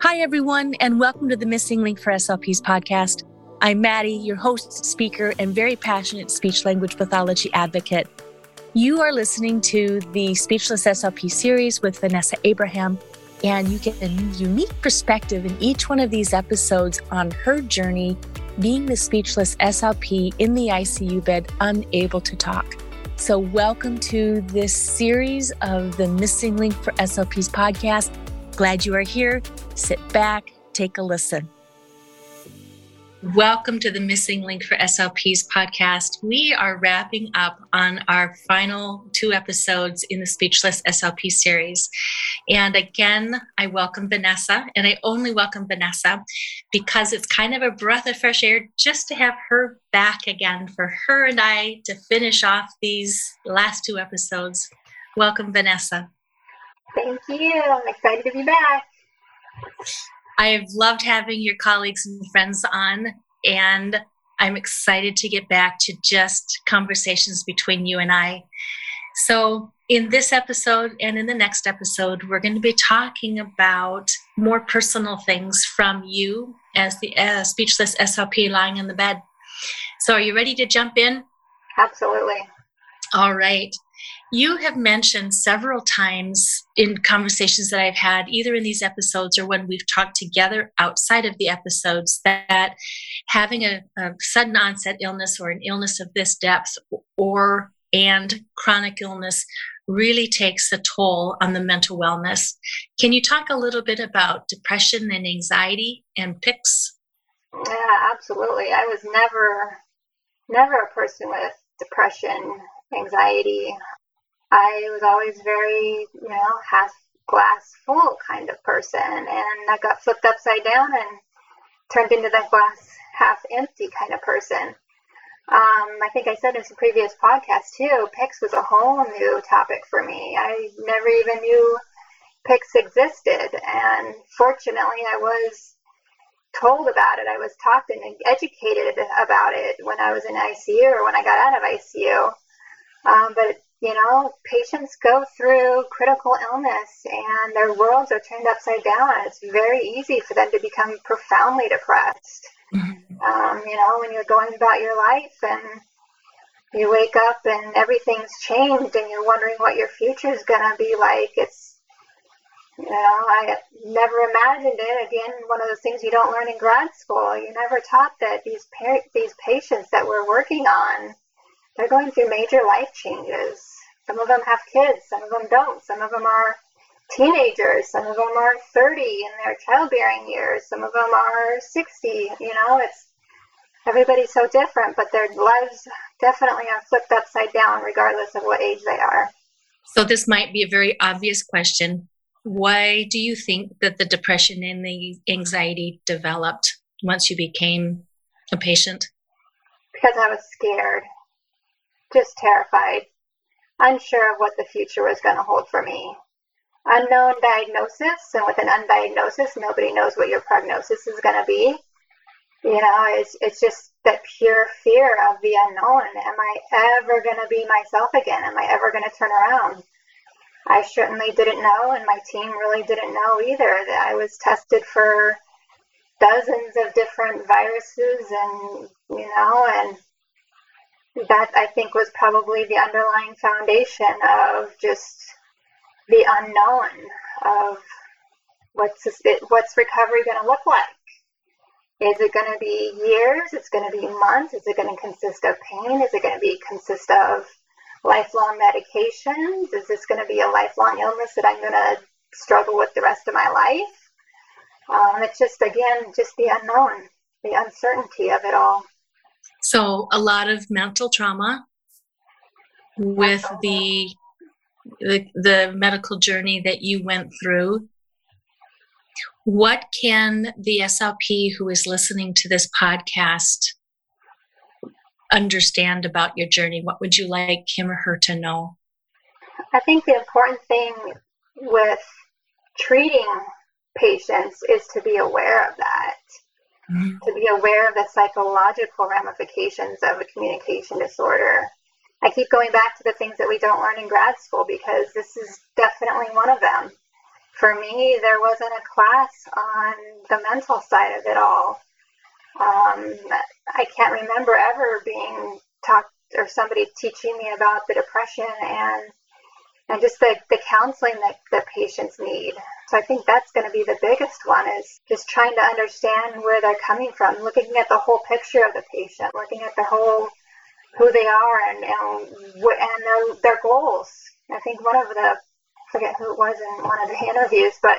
Hi, everyone, and welcome to the Missing Link for SLPs podcast. I'm Maddie, your host, speaker, and very passionate speech language pathology advocate. You are listening to the Speechless SLP series with Vanessa Abraham, and you get a unique perspective in each one of these episodes on her journey being the speechless SLP in the ICU bed, unable to talk. So, welcome to this series of the Missing Link for SLPs podcast. Glad you are here. Sit back, take a listen. Welcome to the Missing Link for SLPs podcast. We are wrapping up on our final two episodes in the Speechless SLP series. And again, I welcome Vanessa, and I only welcome Vanessa because it's kind of a breath of fresh air just to have her back again for her and I to finish off these last two episodes. Welcome, Vanessa. Thank you. I'm excited to be back. I've loved having your colleagues and friends on, and I'm excited to get back to just conversations between you and I. So, in this episode and in the next episode, we're going to be talking about more personal things from you as the uh, speechless SLP lying in the bed. So, are you ready to jump in? Absolutely. All right. You have mentioned several times in conversations that I've had, either in these episodes or when we've talked together outside of the episodes, that having a, a sudden onset illness or an illness of this depth or and chronic illness really takes a toll on the mental wellness. Can you talk a little bit about depression and anxiety and PICS? Yeah, absolutely. I was never, never a person with depression, anxiety. I was always very, you know, half glass full kind of person. And I got flipped upside down and turned into that glass half empty kind of person. Um, I think I said in some previous podcast too, PICS was a whole new topic for me. I never even knew PICS existed. And fortunately, I was told about it. I was talked and educated about it when I was in ICU or when I got out of ICU. Um, but you know, patients go through critical illness and their worlds are turned upside down. It's very easy for them to become profoundly depressed. Mm-hmm. Um, you know, when you're going about your life and you wake up and everything's changed and you're wondering what your future is going to be like, it's, you know, I never imagined it. Again, one of those things you don't learn in grad school. You're never taught that these par- these patients that we're working on they're going through major life changes. Some of them have kids, some of them don't. Some of them are teenagers, some of them are 30 in their childbearing years, some of them are 60. You know, it's everybody's so different, but their lives definitely are flipped upside down regardless of what age they are. So, this might be a very obvious question. Why do you think that the depression and the anxiety developed once you became a patient? Because I was scared just terrified, unsure of what the future was going to hold for me. Unknown diagnosis, and with an undiagnosis, nobody knows what your prognosis is going to be. You know, it's, it's just that pure fear of the unknown. Am I ever going to be myself again? Am I ever going to turn around? I certainly didn't know, and my team really didn't know either. That I was tested for dozens of different viruses, and you know, and that I think was probably the underlying foundation of just the unknown of what's what's recovery going to look like. Is it going to be years? It's going to be months. Is it going to consist of pain? Is it going to be consist of lifelong medications? Is this going to be a lifelong illness that I'm going to struggle with the rest of my life? Um, it's just again just the unknown, the uncertainty of it all. So a lot of mental trauma with the, the the medical journey that you went through. What can the SLP who is listening to this podcast understand about your journey? What would you like him or her to know? I think the important thing with treating patients is to be aware of that mm-hmm. to be aware of the psychological ramifications of a communication disorder. I keep going back to the things that we don't learn in grad school because this is definitely one of them. For me, there wasn't a class on the mental side of it all. Um, I can't remember ever being talked or somebody teaching me about the depression and and just the, the counseling that, that patients need. So I think that's going to be the biggest one is just trying to understand where they're coming from, looking at the whole picture of the patient, looking at the whole who they are and and, and their their goals. I think one of the I forget who it was in one of the interviews, but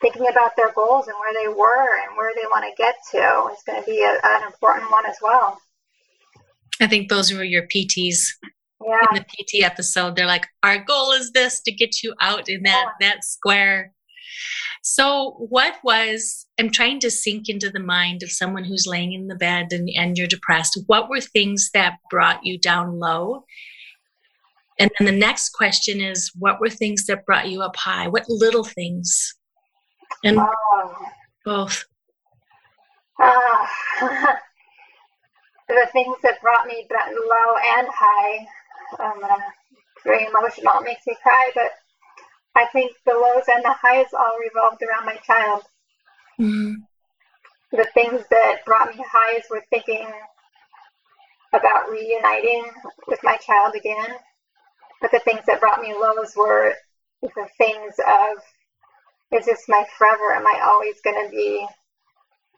thinking about their goals and where they were and where they want to get to is going to be a, an important one as well. I think those were your PTs. Yeah. In the PT episode, they're like, our goal is this to get you out in that yeah. that square. So, what was, I'm trying to sink into the mind of someone who's laying in the bed and, and you're depressed. What were things that brought you down low? And then the next question is, what were things that brought you up high? What little things? And oh. both. Uh, the things that brought me down low and high. I'm uh, very emotional. It makes me cry, but I think the lows and the highs all revolved around my child. Mm-hmm. The things that brought me highs were thinking about reuniting with my child again. But the things that brought me lows were the things of, is this my forever? Am I always going to be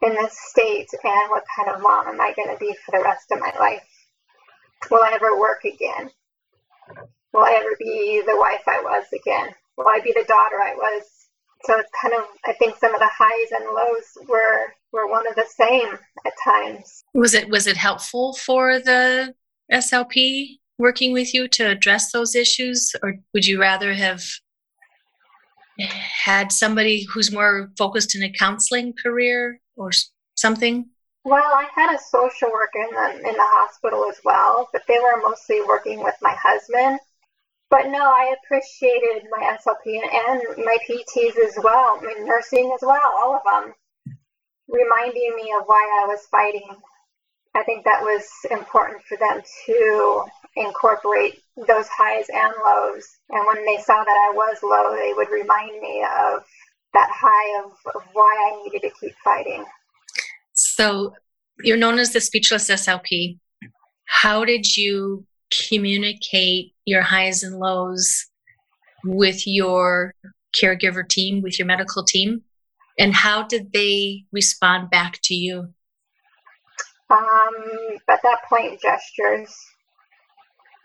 in this state and what kind of mom am I going to be for the rest of my life? Will I ever work again? Will I ever be the wife I was again? I be the daughter I was? So it's kind of I think some of the highs and lows were were one of the same at times. Was it was it helpful for the SLP working with you to address those issues or would you rather have had somebody who's more focused in a counseling career or something? Well, I had a social worker in the in the hospital as well, but they were mostly working with my husband. But no, I appreciated my SLP and my PTs as well, I mean, nursing as well, all of them, reminding me of why I was fighting. I think that was important for them to incorporate those highs and lows. And when they saw that I was low, they would remind me of that high of, of why I needed to keep fighting. So you're known as the speechless SLP. How did you communicate your highs and lows with your caregiver team, with your medical team? And how did they respond back to you? Um, at that point, gestures.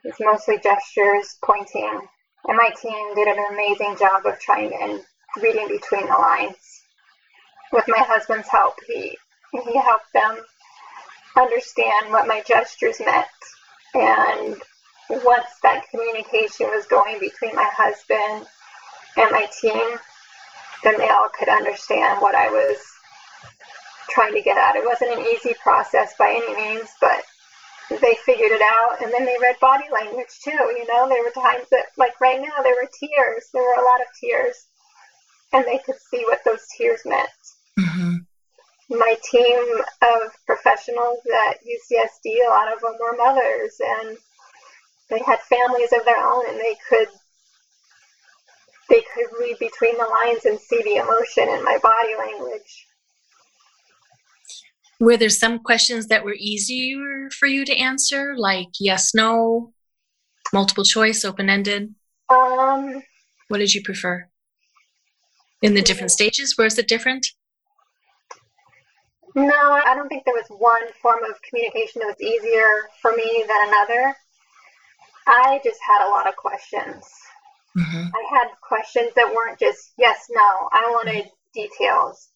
It's mostly gestures, pointing. And my team did an amazing job of trying and reading between the lines. With my husband's help, he he helped them understand what my gestures meant. And once that communication was going between my husband and my team, then they all could understand what I was trying to get at. It wasn't an easy process by any means, but they figured it out and then they read body language too you know there were times that like right now there were tears there were a lot of tears and they could see what those tears meant. Mm-hmm. My team of professionals at UCSD, a lot of them were mothers, and they had families of their own, and they could they could read between the lines and see the emotion in my body language. Were there some questions that were easier for you to answer, like yes, no, multiple choice, open ended? Um, what did you prefer? in the different stages? Where is it different? No, I don't think there was one form of communication that was easier for me than another. I just had a lot of questions. Mm-hmm. I had questions that weren't just yes, no. I wanted details.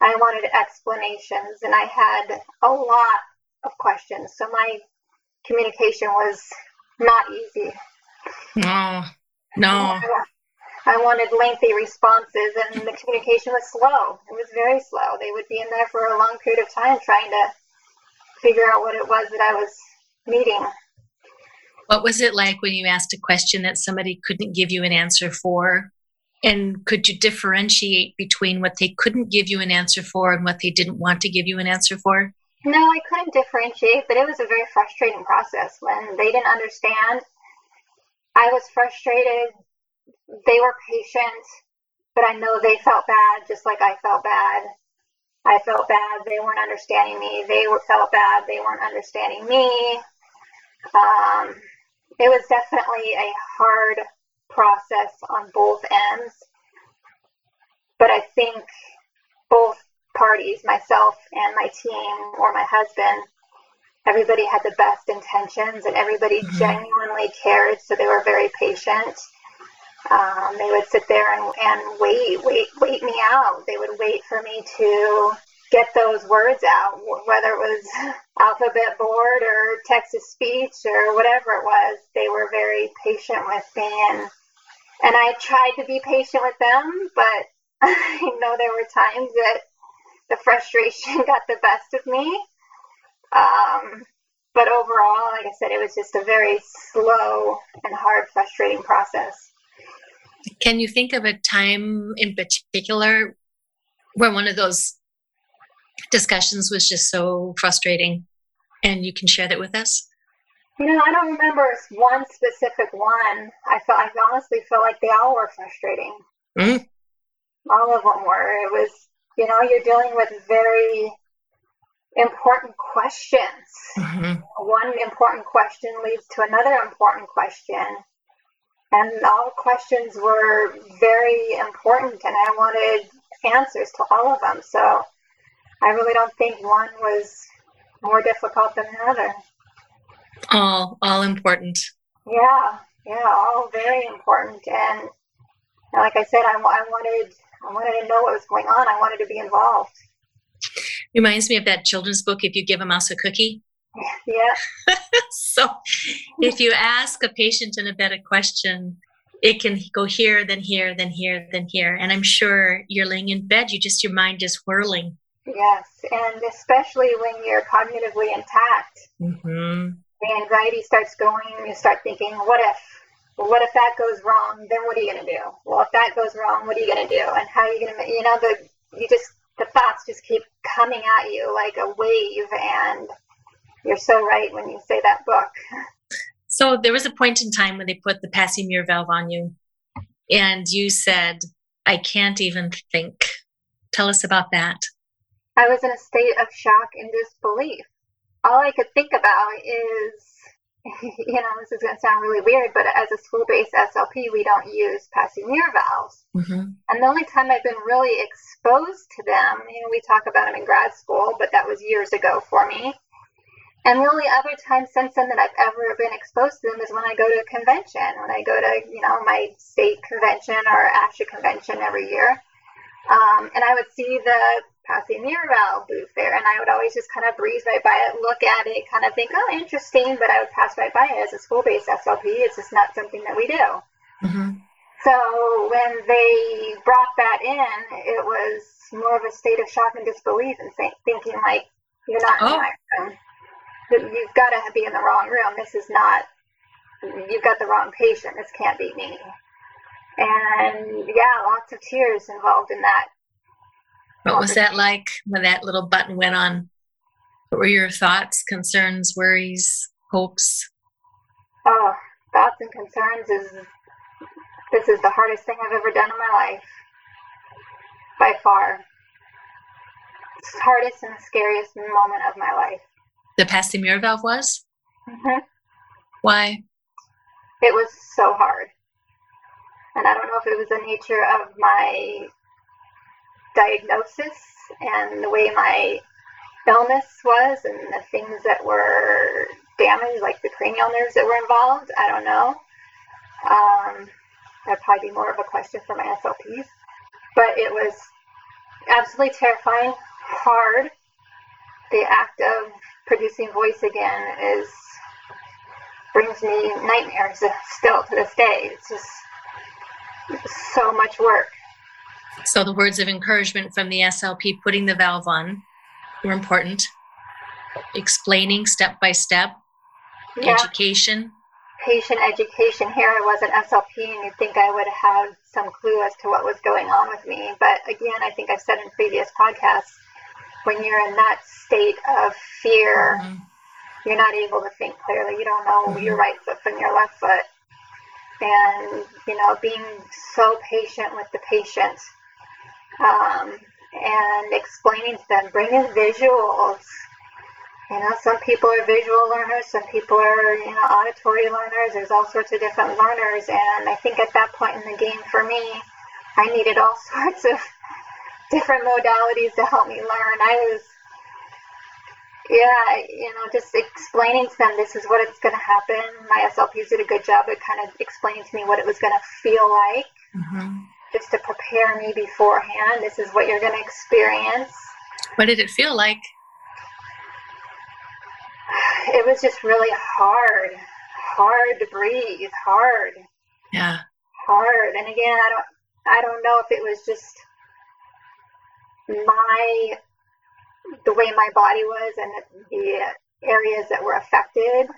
I wanted explanations, and I had a lot of questions. So my communication was not easy. No, no. I wanted lengthy responses, and the communication was slow. It was very slow. They would be in there for a long period of time trying to figure out what it was that I was needing. What was it like when you asked a question that somebody couldn't give you an answer for? And could you differentiate between what they couldn't give you an answer for and what they didn't want to give you an answer for? No, I couldn't differentiate, but it was a very frustrating process when they didn't understand. I was frustrated. They were patient, but I know they felt bad just like I felt bad. I felt bad. They weren't understanding me. They were felt bad. They weren't understanding me. Um, it was definitely a hard process on both ends. But I think both parties, myself and my team or my husband, everybody had the best intentions and everybody mm-hmm. genuinely cared. So they were very patient. Um, they would sit there and, and wait, wait, wait me out. They would wait for me to get those words out, whether it was alphabet board or text to speech or whatever it was. They were very patient with me, and and I tried to be patient with them, but I know there were times that the frustration got the best of me. Um, but overall, like I said, it was just a very slow and hard, frustrating process. Can you think of a time in particular where one of those discussions was just so frustrating and you can share that with us? You know, I don't remember one specific one. I felt I honestly feel like they all were frustrating. Mm. All of them were. It was, you know, you're dealing with very important questions. Mm-hmm. One important question leads to another important question. And all questions were very important, and I wanted answers to all of them. So I really don't think one was more difficult than the other. All, all important. Yeah, yeah, all very important. And like I said, I, I wanted, I wanted to know what was going on. I wanted to be involved. Reminds me of that children's book. If you give a mouse a cookie. Yeah. so, if you ask a patient in a bed a question, it can go here, then here, then here, then here. And I'm sure you're laying in bed, you just your mind is whirling Yes, and especially when you're cognitively intact, mm-hmm. the anxiety starts going. You start thinking, "What if? Well, what if that goes wrong? Then what are you going to do? Well, if that goes wrong, what are you going to do? And how are you going to? You know, the you just the thoughts just keep coming at you like a wave, and you're so right when you say that book. So there was a point in time when they put the Passy-Muir valve on you, and you said, "I can't even think." Tell us about that. I was in a state of shock and disbelief. All I could think about is, you know, this is going to sound really weird, but as a school based SLP, we don't use Passy-Muir valves. Mm-hmm. And the only time I've been really exposed to them, you know, we talk about them in grad school, but that was years ago for me. And the only other time since then that I've ever been exposed to them is when I go to a convention, when I go to, you know, my state convention or ASHA convention every year. Um, and I would see the Passy-Muir valve booth there, and I would always just kind of breeze right by it, look at it, kind of think, oh, interesting, but I would pass right by it as a school-based SLP. It's just not something that we do. Mm-hmm. So when they brought that in, it was more of a state of shock and disbelief, and think, thinking like, you're not oh. in. You've got to be in the wrong room. This is not. You've got the wrong patient. This can't be me. And yeah, lots of tears involved in that what was that like when that little button went on? What were your thoughts, concerns, worries, hopes? Oh, thoughts and concerns is this is the hardest thing I've ever done in my life. By far. It's the hardest and the scariest moment of my life. The Passy-Muir valve was? Mm-hmm. Why? It was so hard. And I don't know if it was the nature of my diagnosis and the way my illness was and the things that were damaged, like the cranial nerves that were involved. I don't know. Um, that'd probably be more of a question for my SLPs. But it was absolutely terrifying, hard. The act of producing voice again is brings me nightmares still to this day. It's just so much work. So the words of encouragement from the SLP putting the valve on were important. Explaining step by step, yeah. education. Patient education. Here I was an SLP, and you'd think I would have some clue as to what was going on with me. But again, I think I've said in previous podcasts, when you're in that state of fear, mm-hmm. you're not able to think clearly. You don't know mm-hmm. your right foot from your left foot. And, you know, being so patient with the patient um, and explaining to them, bringing visuals. You know, some people are visual learners, some people are, you know, auditory learners. There's all sorts of different learners. And I think at that point in the game for me, I needed all sorts of different modalities to help me learn. I was, yeah, you know, just explaining to them this is what it's going to happen. My SLPs did a good job at kind of explaining to me what it was going to feel like, mm-hmm. just to prepare me beforehand. This is what you're going to experience. What did it feel like? It was just really hard, hard to breathe, hard. Yeah. Hard. And again, I don't, I don't know if it was just my the way my body was and the areas that were affected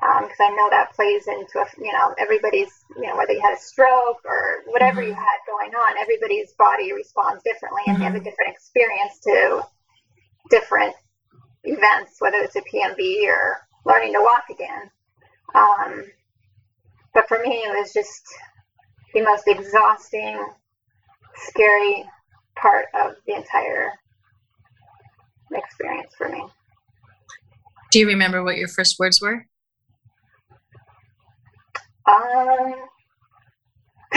because um, I know that plays into you know everybody's you know whether you had a stroke or whatever mm-hmm. you had going on everybody's body responds differently and mm-hmm. they have a mm-hmm. different experience to different events whether it's a PMV or learning to walk again um, but for me it was just the most exhausting scary part of the entire experience for me. Do you remember what your first words were? Um,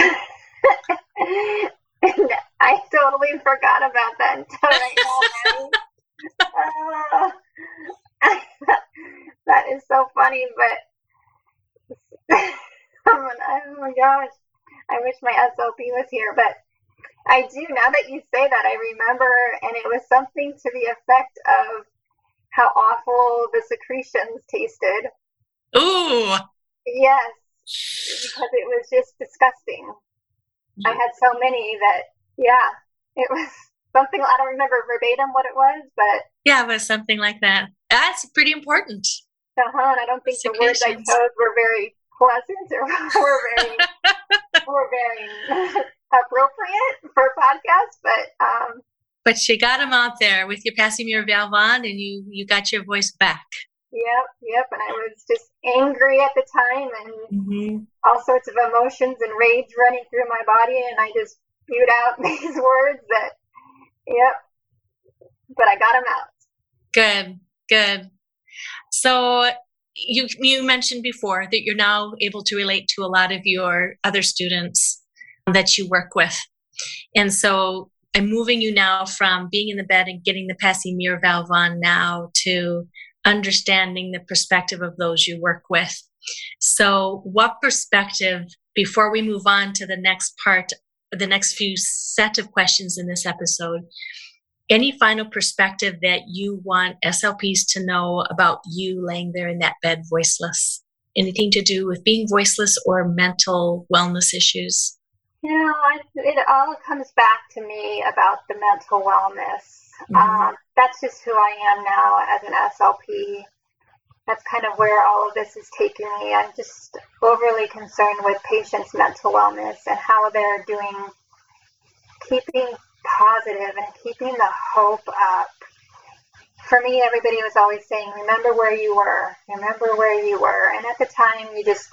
I totally forgot about that until right now. uh, that is so funny, but oh my gosh, I wish my SLP was here, but I do. Now that you say that, I remember, and it was something to the effect of how awful the secretions tasted. Ooh. Yes, because it was just disgusting. I had so many that, yeah, it was something. I don't remember verbatim what it was, but yeah, it was something like that. That's pretty important. Uh huh. I don't think the words I chose were very pleasant or were very were very appropriate for a podcast, but um, but you got them out there with you passing your Passy-Muir valve on, and you you got your voice back. Yep, yep. And I was just angry at the time, and mm-hmm. all sorts of emotions and rage running through my body, and I just spewed out these words that, yep. But I got them out. Good, good. So you you mentioned before that you're now able to relate to a lot of your other students that you work with. And so I'm moving you now from being in the bed and getting the Passy-Muir valve on now to understanding the perspective of those you work with. So, what perspective, before we move on to the next part, the next few set of questions in this episode, any final perspective that you want SLPs to know about you laying there in that bed voiceless? Anything to do with being voiceless or mental wellness issues? You know, it all comes back to me about the mental wellness. Mm-hmm. Um, that's just who I am now as an SLP. That's kind of where all of this is taking me. I'm just overly concerned with patients' mental wellness and how they're doing, keeping positive and keeping the hope up. For me, everybody was always saying, remember where you were, remember where you were. And at the time, you just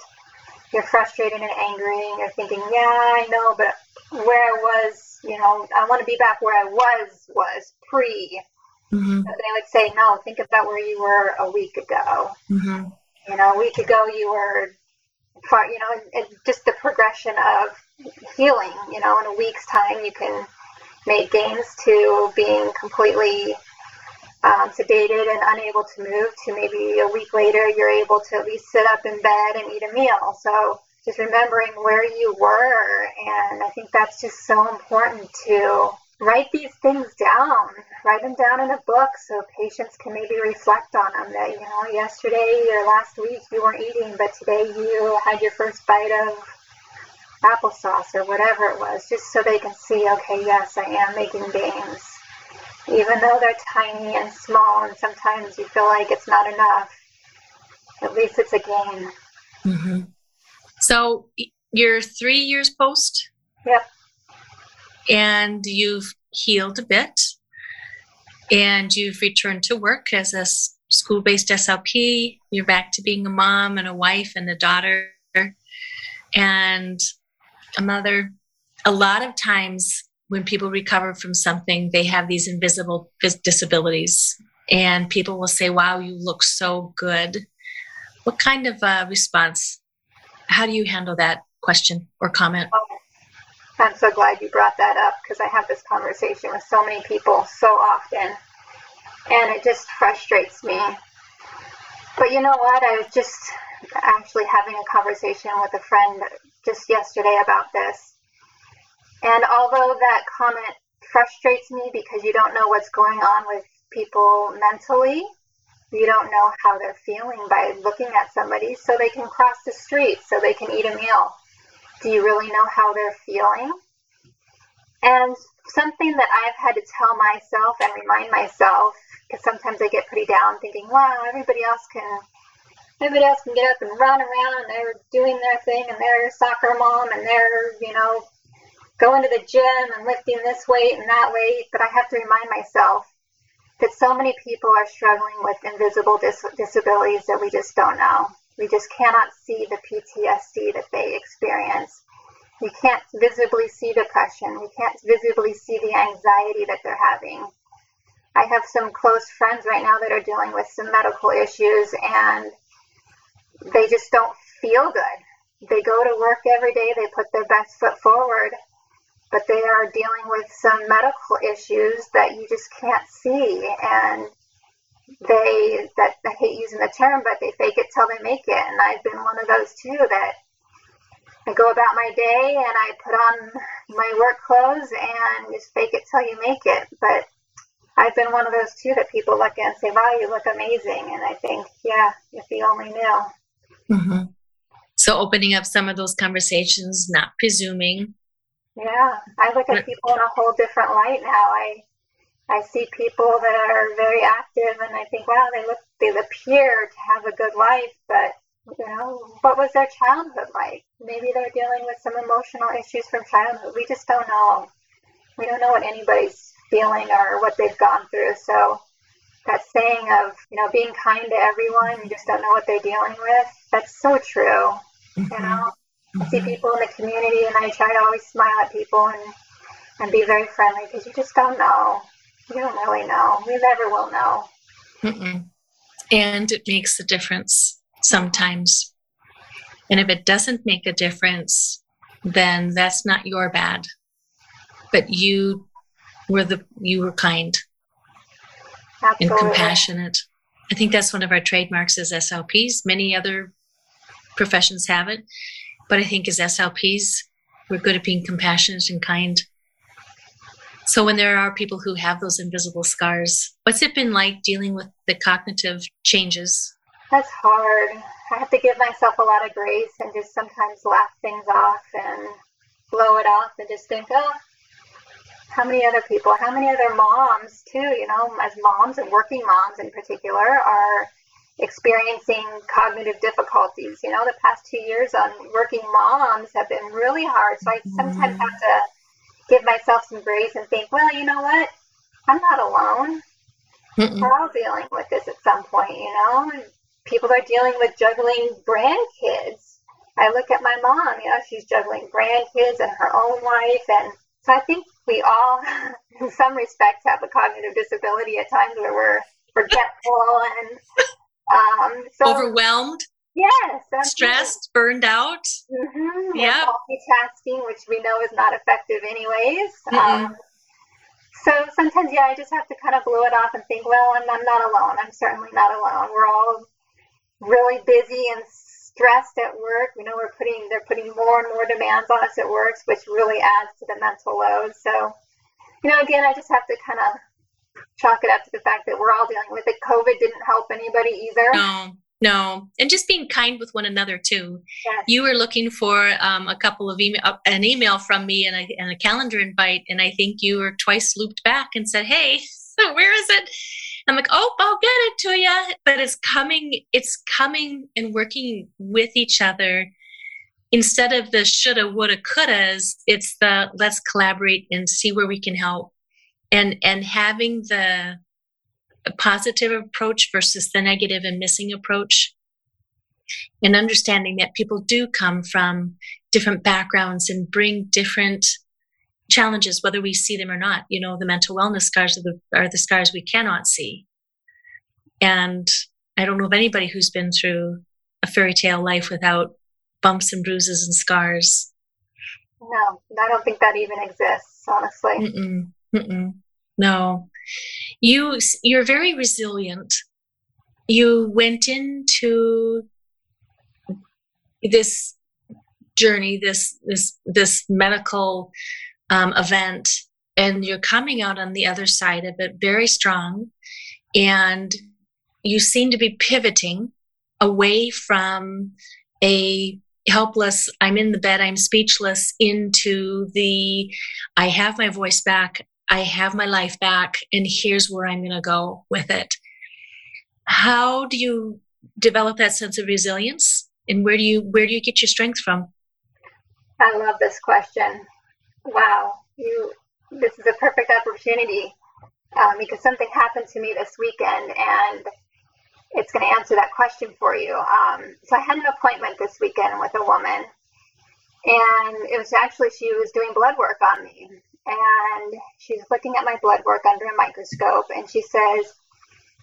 you're frustrated and angry and you're thinking, yeah, I know, but where I was, you know, I want to be back where I was, was pre. Mm-hmm. they would say, no, think about where you were a week ago. Mm-hmm. You know, a week ago you were, far, you know, and, and just the progression of healing. You know, in a week's time you can make gains to being completely um, sedated and unable to move to maybe a week later you're able to at least sit up in bed and eat a meal. So just remembering where you were and i think that's just so important to write these things down. Write them down in a book so patients can maybe reflect on them that you know yesterday or last week you weren't eating but today you had your first bite of applesauce or whatever it was just so they can see okay yes i am making gains even though they're tiny and small, and sometimes you feel like it's not enough, at least it's a gain. Mm-hmm. So you're three years post? Yep. And you've healed a bit. And you've returned to work as a school based SLP. You're back to being a mom and a wife and a daughter and a mother. A lot of times when people recover from something, they have these invisible disabilities. And people will say, Wow, you look so good. What kind of uh, response? How do you handle that question or comment? I'm so glad you brought that up because I have this conversation with so many people so often. And it just frustrates me. But you know what? I was just actually having a conversation with a friend just yesterday about this and although that comment frustrates me because you don't know what's going on with people mentally, you don't know how they're feeling by looking at somebody so they can cross the street, so they can eat a meal. Do you really know how they're feeling? And something that I've had to tell myself and remind myself, because sometimes I get pretty down thinking, wow, everybody else can everybody else can get up and run around and they're doing their thing and they're soccer mom and they're, you know, going to the gym and lifting this weight and that weight, but I have to remind myself that so many people are struggling with invisible dis- disabilities that we just don't know. We just cannot see the PTSD that they experience. We can't visibly see depression. We can't visibly see the anxiety that they're having. I have some close friends right now that are dealing with some medical issues and they just don't feel good. They go to work every day, they put their best foot forward, but they are dealing with some medical issues that you just can't see and they that I hate using the term, but they fake it till they make it. And I've been one of those too that I go about my day and I put on my work clothes and just fake it till you make it. But I've been one of those too that people look at and say, "Wow, you look amazing," and I think, "Yeah, if you only knew." Mm-hmm. So opening up some of those conversations, not presuming, yeah, I look at people in a whole different light now. I I see people that are very active, and I think, wow, they look they appear to have a good life, but you know, what was their childhood like? Maybe they're dealing with some emotional issues from childhood. We just don't know. We don't know what anybody's feeling or what they've gone through. So that saying of you know being kind to everyone, you just don't know what they're dealing with. That's so true. Mm-hmm. You know, I see people in the community, and I try to always smile at people and and be very friendly because you just don't know. You don't really know. We never will know. Mm-mm. And it makes a difference sometimes. And if it doesn't make a difference, then that's not your bad. But you were the you were kind Absolutely. and compassionate. I think that's one of our trademarks as SLPs. Many other professions have it. But I think as SLPs, we're good at being compassionate and kind. So when there are people who have those invisible scars, what's it been like dealing with the cognitive changes? That's hard. I have to give myself a lot of grace and just sometimes laugh things off and blow it off and just think, oh, how many other people, how many other moms too, you know, as moms and working moms in particular are experiencing cognitive difficulties. You know, the past two years on working moms have been really hard. So I sometimes have to give myself some grace and think, well, you know what? I'm not alone. Mm-mm. We're all dealing with this at some point, you know? People are dealing with juggling grandkids. I look at my mom, you know, she's juggling grandkids and her own life. And so I think we all, in some respects, have a cognitive disability at times where we're forgetful and um, so, Overwhelmed? Yes. Stressed, burned out? Mm-hmm. Yeah. Multitasking, which we know is not effective anyways. Um, so sometimes, yeah, I just have to kind of blow it off and think, well, I'm, I'm not alone. I'm certainly not alone. We're all really busy and stressed at work. We know we're putting they're putting more and more demands on us at work, which really adds to the mental load. So, you know, again, I just have to kind of chalk it up to the fact that we're all dealing with it. COVID didn't help anybody either. No, no, and just being kind with one another too. Yes. You were looking for um, a couple of email, uh, an email from me and a, and a calendar invite, and I think you were twice looped back and said, "Hey, so where is it?" I'm like, "Oh, I'll get it to you." But it's coming. It's coming and working with each other instead of the shoulda, woulda, couldas. It's the let's collaborate and see where we can help and and having the positive approach versus the negative and missing approach. And understanding that people do come from different backgrounds and bring different challenges, whether we see them or not. You know, the mental wellness scars are the, are the scars we cannot see. And I don't know of anybody who's been through a fairy tale life without bumps and bruises and scars. No, I don't think that even exists, honestly. Mm-mm, mm-mm. No, you you're very resilient. You went into this journey, this this this medical um, event, and you're coming out on the other side of it very strong, and you seem to be pivoting away from a helpless i'm in the bed i'm speechless into the i have my voice back i have my life back and here's where i'm going to go with it. How do you develop that sense of resilience and where do you where do you get your strength from? I love this question wow you this is a perfect opportunity um, because something happened to me this weekend and it's going to answer that question for you. Um, so I had an appointment this weekend with a woman, and it was actually she was doing blood work on me, and she's looking at my blood work under a microscope, and she says,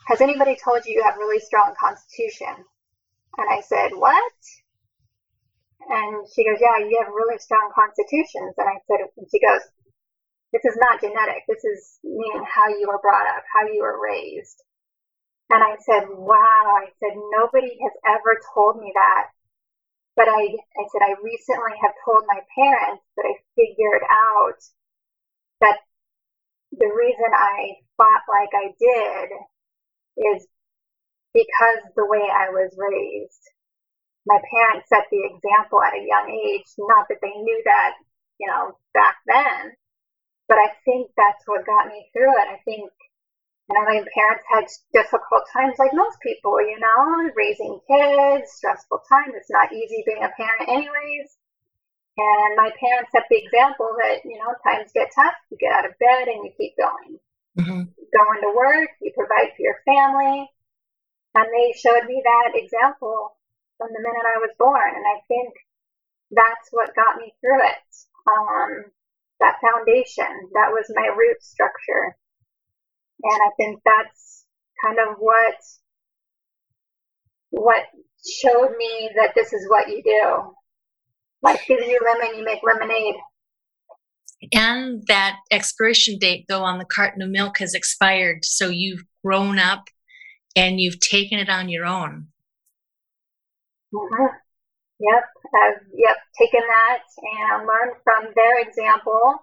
"Has anybody told you you have really strong constitution?" And I said, "What?" And she goes, "Yeah, you have really strong constitutions." And I said, and she goes, "This is not genetic. This is meaning how you were brought up, how you were raised." And I said, wow, I said, nobody has ever told me that. But I, I said, I recently have told my parents that I figured out that the reason I fought like I did is because the way I was raised. My parents set the example at a young age, not that they knew that, you know, back then, but I think that's what got me through it. I think you know, my parents had difficult times like most people, you know, raising kids, stressful time. It's not easy being a parent anyways. And my parents set the example that, you know, times get tough, you get out of bed and you keep going. Mm-hmm. Going to work, you provide for your family. And they showed me that example from the minute I was born. And I think that's what got me through it. Um, that foundation, that was my root structure. And I think that's kind of what what showed me that this is what you do. Life gives you lemon, you make lemonade. And that expiration date, though, on the carton of milk has expired. So you've grown up and you've taken it on your own. Mm-hmm. Yep, I've yep taken that and learned from their example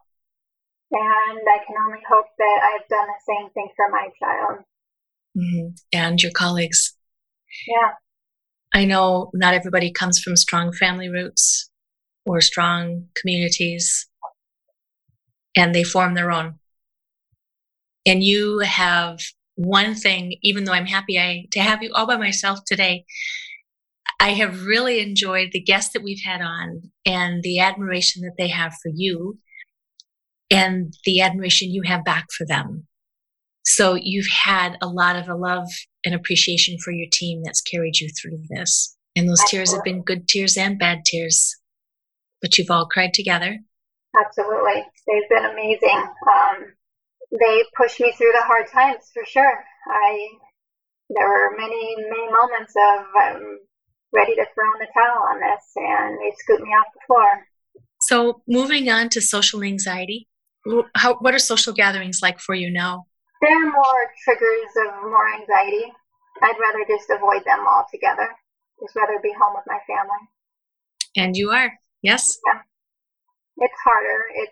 and I can only hope that I've done the same thing for my child. Mm-hmm. And your colleagues. Yeah. I know not everybody comes from strong family roots or strong communities, and they form their own. And you have one thing, even though I'm happy I, to have you all by myself today, I have really enjoyed the guests that we've had on and the admiration that they have for you and the admiration you have back for them. So you've had a lot of a love and appreciation for your team that's carried you through this. And those Absolutely. tears have been good tears and bad tears, but you've all cried together. Absolutely. They've been amazing. Um, they pushed me through the hard times for sure. I, there were many, many moments of um, ready to throw in the towel on this, and they scooped me off the floor. So, moving on to social anxiety, how, what are social gatherings like for you now? They're more triggers of more anxiety. I'd rather just avoid them altogether. Just rather be home with my family. And you are, yes? Yeah. It's harder. It's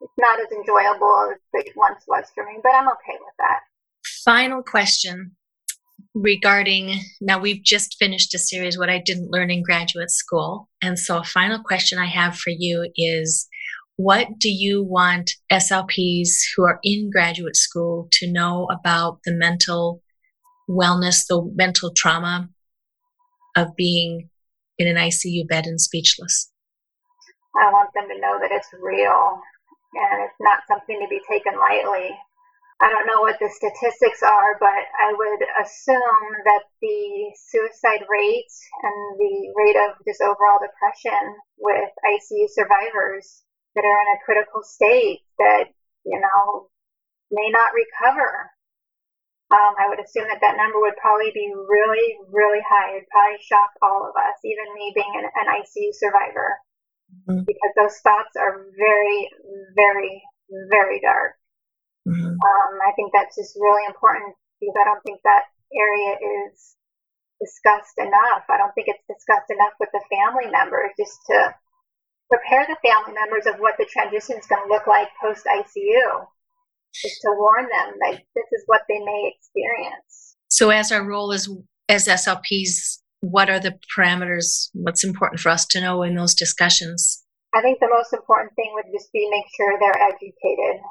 it's not as enjoyable as it once was for me, but I'm okay with that. Final question regarding now we've just finished a series what I didn't learn in graduate school. And so a final question I have for you is what do you want SLPs who are in graduate school to know about the mental wellness, the mental trauma of being in an ICU bed and speechless? I want them to know that it's real and it's not something to be taken lightly. I don't know what the statistics are, but I would assume that the suicide rate and the rate of just overall depression with ICU survivors that are in a critical state that, you know, may not recover. Um, I would assume that that number would probably be really, really high. It'd probably shock all of us, even me being an, an ICU survivor, mm-hmm. because those thoughts are very, very, very dark. Mm-hmm. Um, I think that's just really important because I don't think that area is discussed enough. I don't think it's discussed enough with the family members just to prepare the family members of what the transition is going to look like post ICU, just to warn them that this is what they may experience. So, as our role as as SLPs, what are the parameters? What's important for us to know in those discussions? I think the most important thing would just be make sure they're educated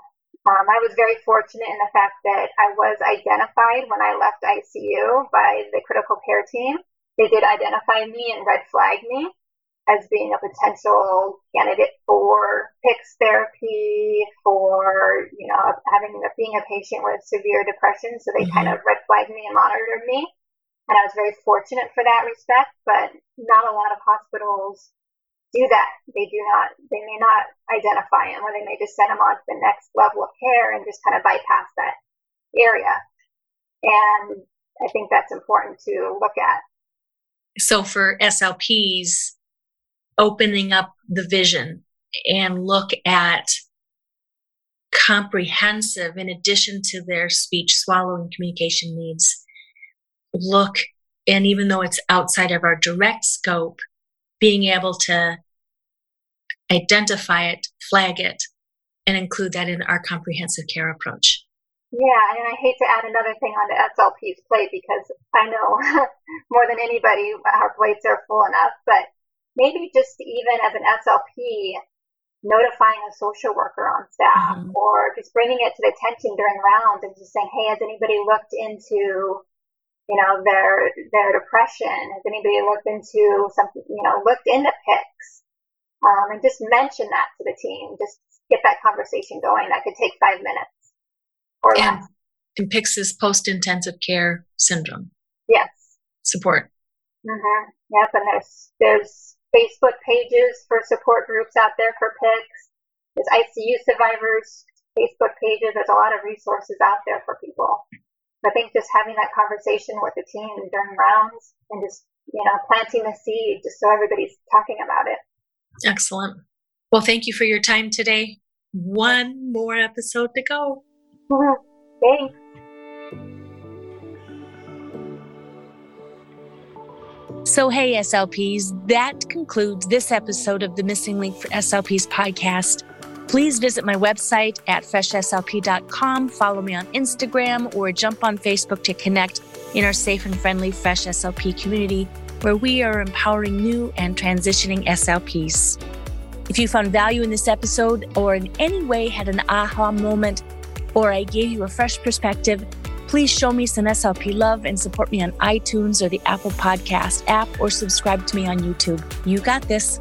um, I was very fortunate in the fact that I was identified when I left ICU by the critical care team. They did identify me and red flag me as being a potential candidate for PICS therapy, for you know having being a patient with severe depression. So they mm-hmm. kind of red flagged me and monitored me, and I was very fortunate for that respect. But not a lot of hospitals do that. They do not, they may not identify them or they may just send them on to the next level of care and just kind of bypass that area. And I think that's important to look at. So for SLPs, opening up the vision and look at comprehensive, in addition to their speech, swallowing, communication needs, look, and even though it's outside of our direct scope, being able to identify it, flag it, and include that in our comprehensive care approach. Yeah, and I hate to add another thing onto SLP's plate because I know more than anybody our plates are full enough, but maybe just even as an SLP, notifying a social worker on staff mm-hmm. or just bringing it to the attention during rounds and just saying, hey, has anybody looked into you know, their their depression? Has anybody looked into something, you know, looked into PICS? Um, and just mention that to the team. Just get that conversation going. That could take five minutes or and, less. And PICS post intensive care syndrome. Yes. Support. Mm-hmm. Yep. And there's there's Facebook pages for support groups out there for PICS. There's ICU survivors Facebook pages. There's a lot of resources out there for people. I think just having that conversation with the team during rounds and just you know planting the seed just so everybody's talking about it. Excellent. Well, thank you for your time today. One more episode to go. Thanks. So, hey, SLPs, that concludes this episode of the Missing Link for SLPs podcast. Please visit my website at freshslp.com, follow me on Instagram, or jump on Facebook to connect in our safe and friendly Fresh SLP community where we are empowering new and transitioning SLPs. If you found value in this episode or in any way had an aha moment or I gave you a fresh perspective, please show me some SLP love and support me on iTunes or the Apple Podcast app or subscribe to me on YouTube. You got this.